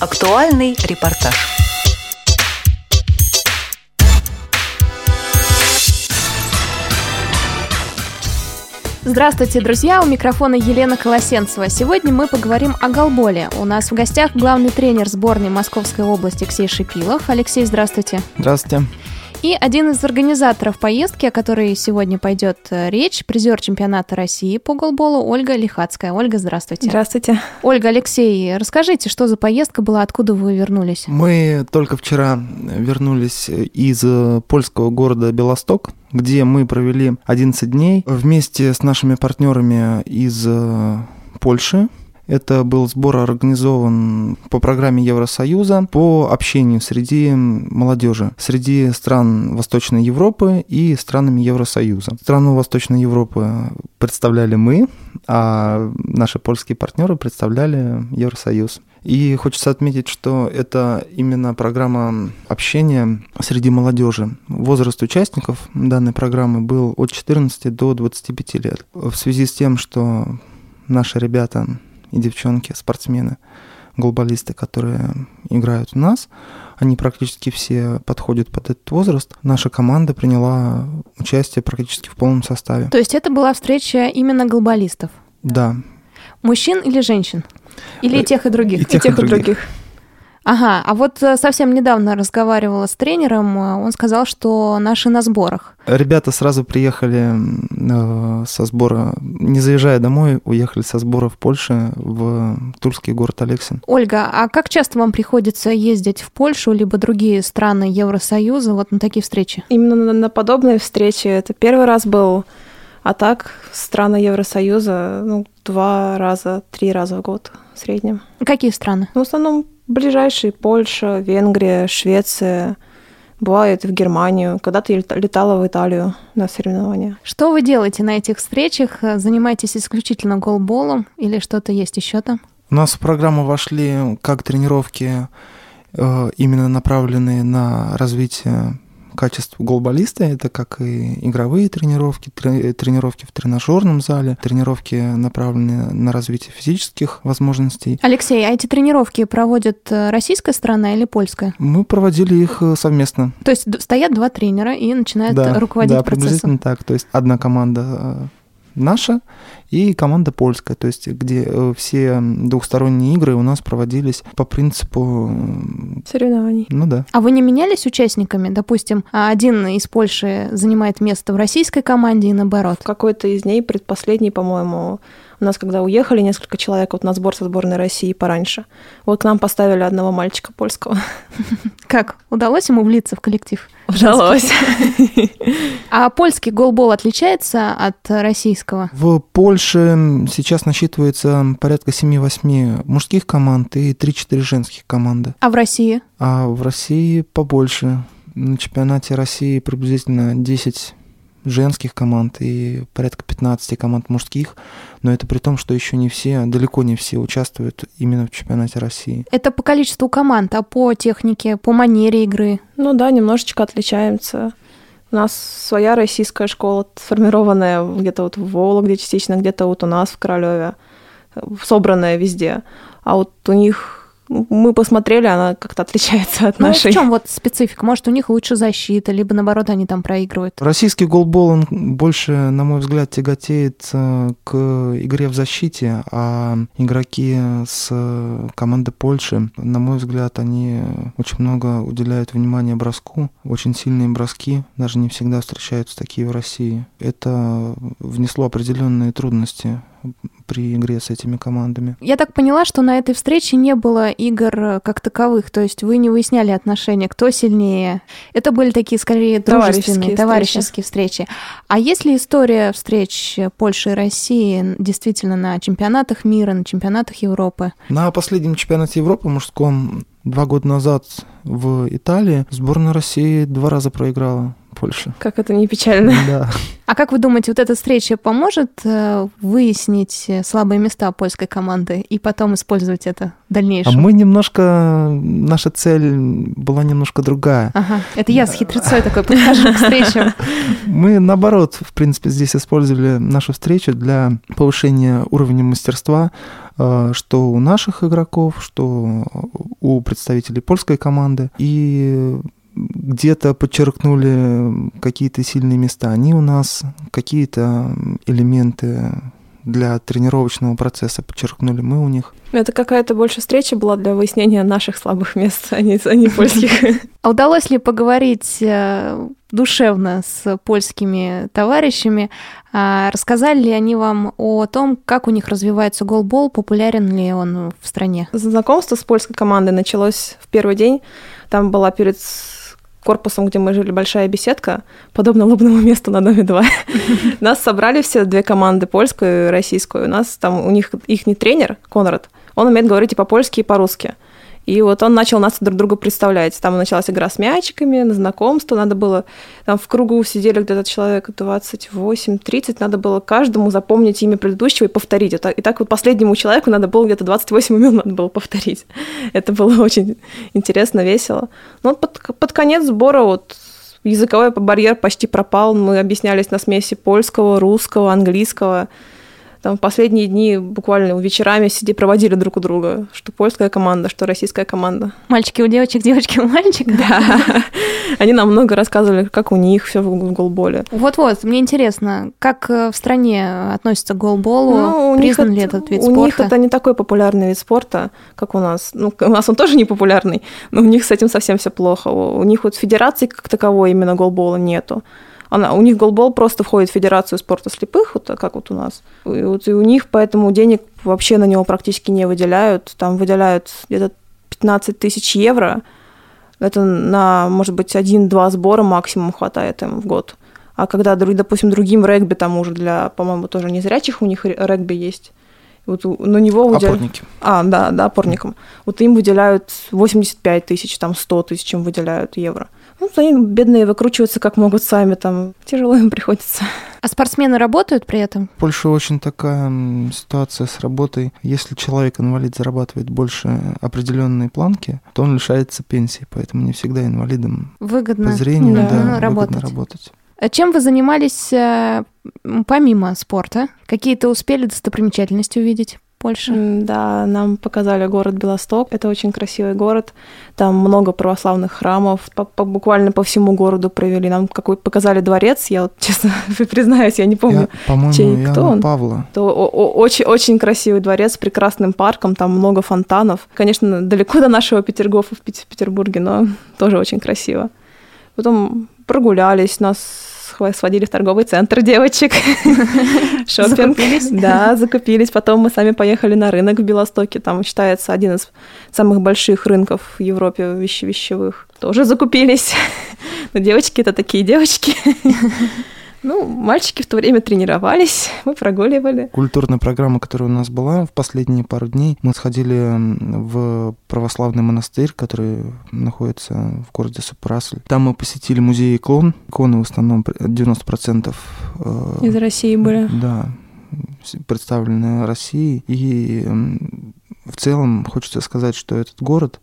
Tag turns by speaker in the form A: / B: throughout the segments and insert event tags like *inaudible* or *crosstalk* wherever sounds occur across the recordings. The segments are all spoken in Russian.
A: Актуальный репортаж.
B: Здравствуйте, друзья! У микрофона Елена Колосенцева. Сегодня мы поговорим о голболе. У нас в гостях главный тренер сборной Московской области Алексей Шипилов. Алексей, здравствуйте.
C: Здравствуйте.
B: И один из организаторов поездки, о которой сегодня пойдет э, речь, призер чемпионата России по голболу Ольга Лихацкая. Ольга, здравствуйте.
D: Здравствуйте.
B: Ольга, Алексей, расскажите, что за поездка была, откуда вы вернулись?
C: Мы только вчера вернулись из э, польского города Белосток, где мы провели 11 дней вместе с нашими партнерами из э, Польши, это был сбор организован по программе Евросоюза по общению среди молодежи, среди стран Восточной Европы и странами Евросоюза. Страну Восточной Европы представляли мы, а наши польские партнеры представляли Евросоюз. И хочется отметить, что это именно программа общения среди молодежи. Возраст участников данной программы был от 14 до 25 лет. В связи с тем, что наши ребята и девчонки, спортсмены, голболисты, которые играют у нас, они практически все подходят под этот возраст. Наша команда приняла участие практически в полном составе.
B: То есть это была встреча именно голболистов?
C: Да.
B: Мужчин или женщин? Или и тех, и других?
C: И тех, и, тех, и других. других.
B: Ага, а вот э, совсем недавно разговаривала с тренером, э, он сказал, что наши на сборах.
C: Ребята сразу приехали э, со сбора, не заезжая домой, уехали со сбора в Польше, в тульский город Алексин.
B: Ольга, а как часто вам приходится ездить в Польшу, либо другие страны Евросоюза вот на такие встречи?
D: Именно на, подобные встречи. Это первый раз был, а так страны Евросоюза, ну, два раза, три раза в год в среднем.
B: Какие страны?
D: Ну, в основном Ближайшие Польша, Венгрия, Швеция. Бывает в Германию. Когда-то летала в Италию на соревнования.
B: Что вы делаете на этих встречах? Занимаетесь исключительно голболом или что-то есть еще там?
C: У нас в программу вошли как тренировки, э, именно направленные на развитие качеств голболиста. Это как и игровые тренировки, тренировки в тренажерном зале, тренировки направленные на развитие физических возможностей.
B: Алексей, а эти тренировки проводит э, российская сторона или польская?
C: Мы проводили их э, совместно.
B: То есть стоят два тренера и начинают да, руководить
C: да,
B: процессом?
C: приблизительно так. То есть одна команда э, наша и команда польская, то есть где э, все двухсторонние игры у нас проводились по принципу...
D: Соревнований.
C: Ну да.
B: А вы не менялись участниками? Допустим, один из Польши занимает место в российской команде и наоборот?
D: Какой-то из ней, предпоследний, по-моему, у нас, когда уехали несколько человек вот на сбор со сборной России пораньше, вот к нам поставили одного мальчика польского. *laughs*
B: Как? Удалось ему влиться в коллектив?
D: Удалось. *laughs*
B: А польский голбол отличается от российского?
C: В Польше сейчас насчитывается порядка 7-8 мужских команд и 3-4 женских команды.
B: А в России?
C: А в России побольше. На чемпионате России приблизительно 10 женских команд и порядка 15 команд мужских, но это при том, что еще не все, далеко не все участвуют именно в чемпионате России.
B: Это по количеству команд, а по технике, по манере игры?
D: Ну да, немножечко отличаемся. У нас своя российская школа, сформированная где-то вот в Вологде частично, где-то вот у нас в Королеве, собранная везде. А вот у них мы посмотрели, она как-то отличается от
B: ну,
D: нашей.
B: в чем вот специфика? Может, у них лучше защита, либо наоборот они там проигрывают?
C: Российский голбол, он больше, на мой взгляд, тяготеет э, к игре в защите, а игроки с команды Польши, на мой взгляд, они очень много уделяют внимания броску. Очень сильные броски, даже не всегда встречаются такие в России. Это внесло определенные трудности при игре с этими командами.
B: Я так поняла, что на этой встрече не было игр как таковых, то есть вы не выясняли отношения, кто сильнее. Это были такие скорее дружественные, товарищеские встречи. встречи. А есть ли история встреч Польши и России действительно на чемпионатах мира, на чемпионатах Европы?
C: На последнем чемпионате Европы мужском два года назад в Италии сборная России два раза проиграла Польши.
D: Как это не печально.
C: Да.
B: А как вы думаете, вот эта встреча поможет э, выяснить э, слабые места польской команды и потом использовать это в дальнейшем?
C: А мы немножко... Наша цель была немножко другая.
B: Ага, это я с хитрецой такой подхожу к встречам. *laughs*
C: Мы, наоборот, в принципе, здесь использовали нашу встречу для повышения уровня мастерства, э, что у наших игроков, что у представителей польской команды. И где-то подчеркнули какие-то сильные места. Они у нас какие-то элементы для тренировочного процесса подчеркнули мы у них.
D: Это какая-то больше встреча была для выяснения наших слабых мест, а не, а не польских. *laughs*
B: А удалось ли поговорить э, душевно с польскими товарищами? А рассказали ли они вам о том, как у них развивается голбол, популярен ли он в стране?
D: Знакомство с польской командой началось в первый день. Там была перед корпусом, где мы жили, большая беседка, подобно лобному месту на доме 2. *laughs* Нас собрали все две команды, польскую и российскую. У нас там, у них их не тренер, Конрад, он умеет говорить и по-польски, и по-русски. И вот он начал нас друг другу представлять. Там началась игра с мячиками, на знакомство. Надо было... Там в кругу сидели где-то человек 28-30. Надо было каждому запомнить имя предыдущего и повторить. И так вот последнему человеку надо было где-то 28 имен надо было повторить. *laughs* Это было очень интересно, весело. Но под, под конец сбора вот языковой барьер почти пропал. Мы объяснялись на смеси польского, русского, английского там в последние дни буквально вечерами сиди проводили друг у друга, что польская команда, что российская команда.
B: Мальчики у девочек, девочки у мальчиков.
D: Да. *laughs* Они нам много рассказывали, как у них все в голболе.
B: Вот-вот, мне интересно, как э, в стране относятся к голболу? Ну, Признан ли этот вид спорта?
D: У них это не такой популярный вид спорта, как у нас. Ну, у нас он тоже не популярный, но у них с этим совсем все плохо. У них вот федерации как таковой именно голбола нету. Она, у них голбол просто входит в Федерацию спорта слепых, вот как вот у нас. И, вот, и у них поэтому денег вообще на него практически не выделяют. Там выделяют где-то 15 тысяч евро. Это на, может быть, один-два сбора максимум хватает им в год. А когда, допустим, другим регби, там уже для, по-моему, тоже незрячих у них регби есть, вот на него
C: выделяют... Опорники.
D: А, да, да, опорникам. Вот им выделяют 85 тысяч, там 100 тысяч им выделяют евро. Ну, они бедные выкручиваются как могут сами, там тяжело им приходится.
B: А спортсмены работают при этом?
C: В Польше очень такая ситуация с работой. Если человек-инвалид зарабатывает больше определенной планки, то он лишается пенсии, поэтому не всегда инвалидам
B: выгодно
C: по зрению
B: да,
C: да,
B: работать.
C: выгодно работать.
B: А чем вы занимались э, помимо спорта? Какие-то успели достопримечательности увидеть? Польши?
D: Да, нам показали город Белосток. Это очень красивый город. Там много православных храмов. По, по, буквально по всему городу провели. Нам какой показали дворец. Я вот, *laughs* честно признаюсь, я не помню, я,
C: по-моему,
D: чей, кто он.
C: Павла.
D: То очень, очень красивый дворец с прекрасным парком. Там много фонтанов. Конечно, далеко до нашего Петергофа в Петербурге, но тоже очень красиво. Потом прогулялись, нас сводили в торговый центр девочек. *laughs*
B: Шопинг.
D: Да, закупились. Потом мы сами поехали на рынок в Белостоке. Там считается один из самых больших рынков в Европе вещевых. Тоже закупились. *laughs* Но девочки это такие девочки. *laughs* Ну, мальчики в то время тренировались, *laughs* мы прогуливали.
C: Культурная программа, которая у нас была в последние пару дней, мы сходили в православный монастырь, который находится в городе Супрасль. Там мы посетили музей икон. Иконы в основном 90%
D: э, из России были.
C: Да, представлены Россией. И в целом хочется сказать, что этот город,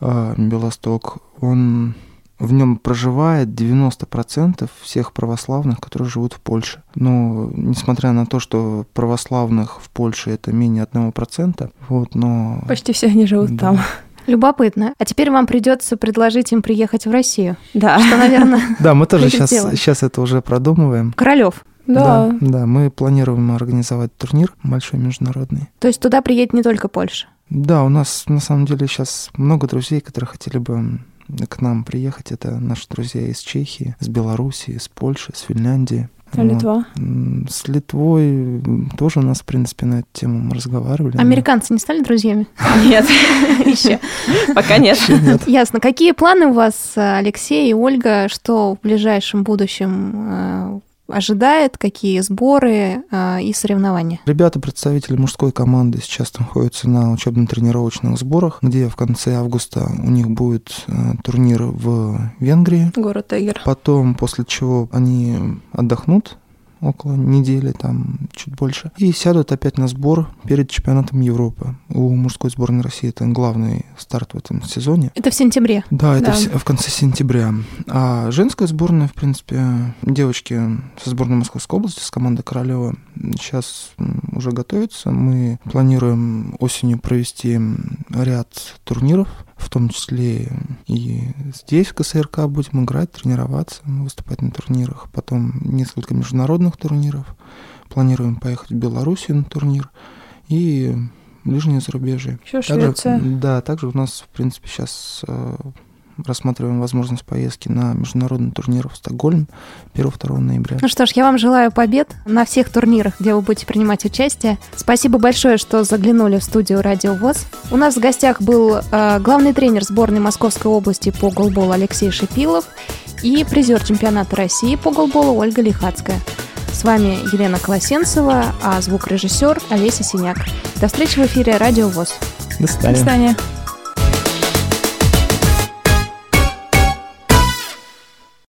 C: э, Белосток, он в нем проживает 90% всех православных, которые живут в Польше. Но несмотря на то, что православных в Польше это менее 1%, вот, но...
D: Почти все они живут да. там.
B: Любопытно. А теперь вам придется предложить им приехать в Россию.
D: Да.
B: Что, наверное. *laughs*
C: Да, мы тоже *laughs* сейчас, сейчас это уже продумываем.
B: Королев.
D: Да.
C: да. Да, мы планируем организовать турнир большой международный.
B: То есть туда приедет не только Польша?
C: Да, у нас на самом деле сейчас много друзей, которые хотели бы к нам приехать. Это наши друзья из Чехии, с Белоруссии, с Польши, с Финляндии.
D: А Литва?
C: С Литвой тоже у нас, в принципе, на эту тему мы разговаривали.
B: Американцы но... не стали друзьями? *laughs*
D: Нет, *laughs* еще. Пока нет.
B: Ясно. Какие планы у вас, Алексей и Ольга, что в ближайшем будущем э, ожидает, какие сборы э, и соревнования?
C: Ребята, представители мужской команды, сейчас находятся на учебно-тренировочных сборах, где в конце августа у них будет э, турнир в Венгрии.
D: Город Эгер.
C: Потом, после чего они отдохнут около недели, там чуть больше, и сядут опять на сбор перед чемпионатом Европы. У мужской сборной России это главный старт в этом сезоне.
B: Это в сентябре?
C: Да, это да. В, в конце сентября. А женская сборная, в принципе, девочки со сборной Московской области, с командой Королева, сейчас уже готовятся. Мы планируем осенью провести ряд турниров в том числе и здесь, в КСРК, будем играть, тренироваться, выступать на турнирах. Потом несколько международных турниров. Планируем поехать в Белоруссию на турнир. И ближнее зарубежье.
D: Еще Швеция.
C: Также, да, также у нас, в принципе, сейчас э, рассматриваем возможность поездки на международный турнир в Стокгольм 1-2 ноября.
B: Ну что ж, я вам желаю побед на всех турнирах, где вы будете принимать участие. Спасибо большое, что заглянули в студию Радио ВОЗ. У нас в гостях был э, главный тренер сборной Московской области по голболу Алексей Шипилов и призер чемпионата России по голболу Ольга Лихацкая. С вами Елена Колосенцева, а звукорежиссер Олеся Синяк. До встречи в эфире Радио ВОЗ.
C: До свидания.
B: До свидания.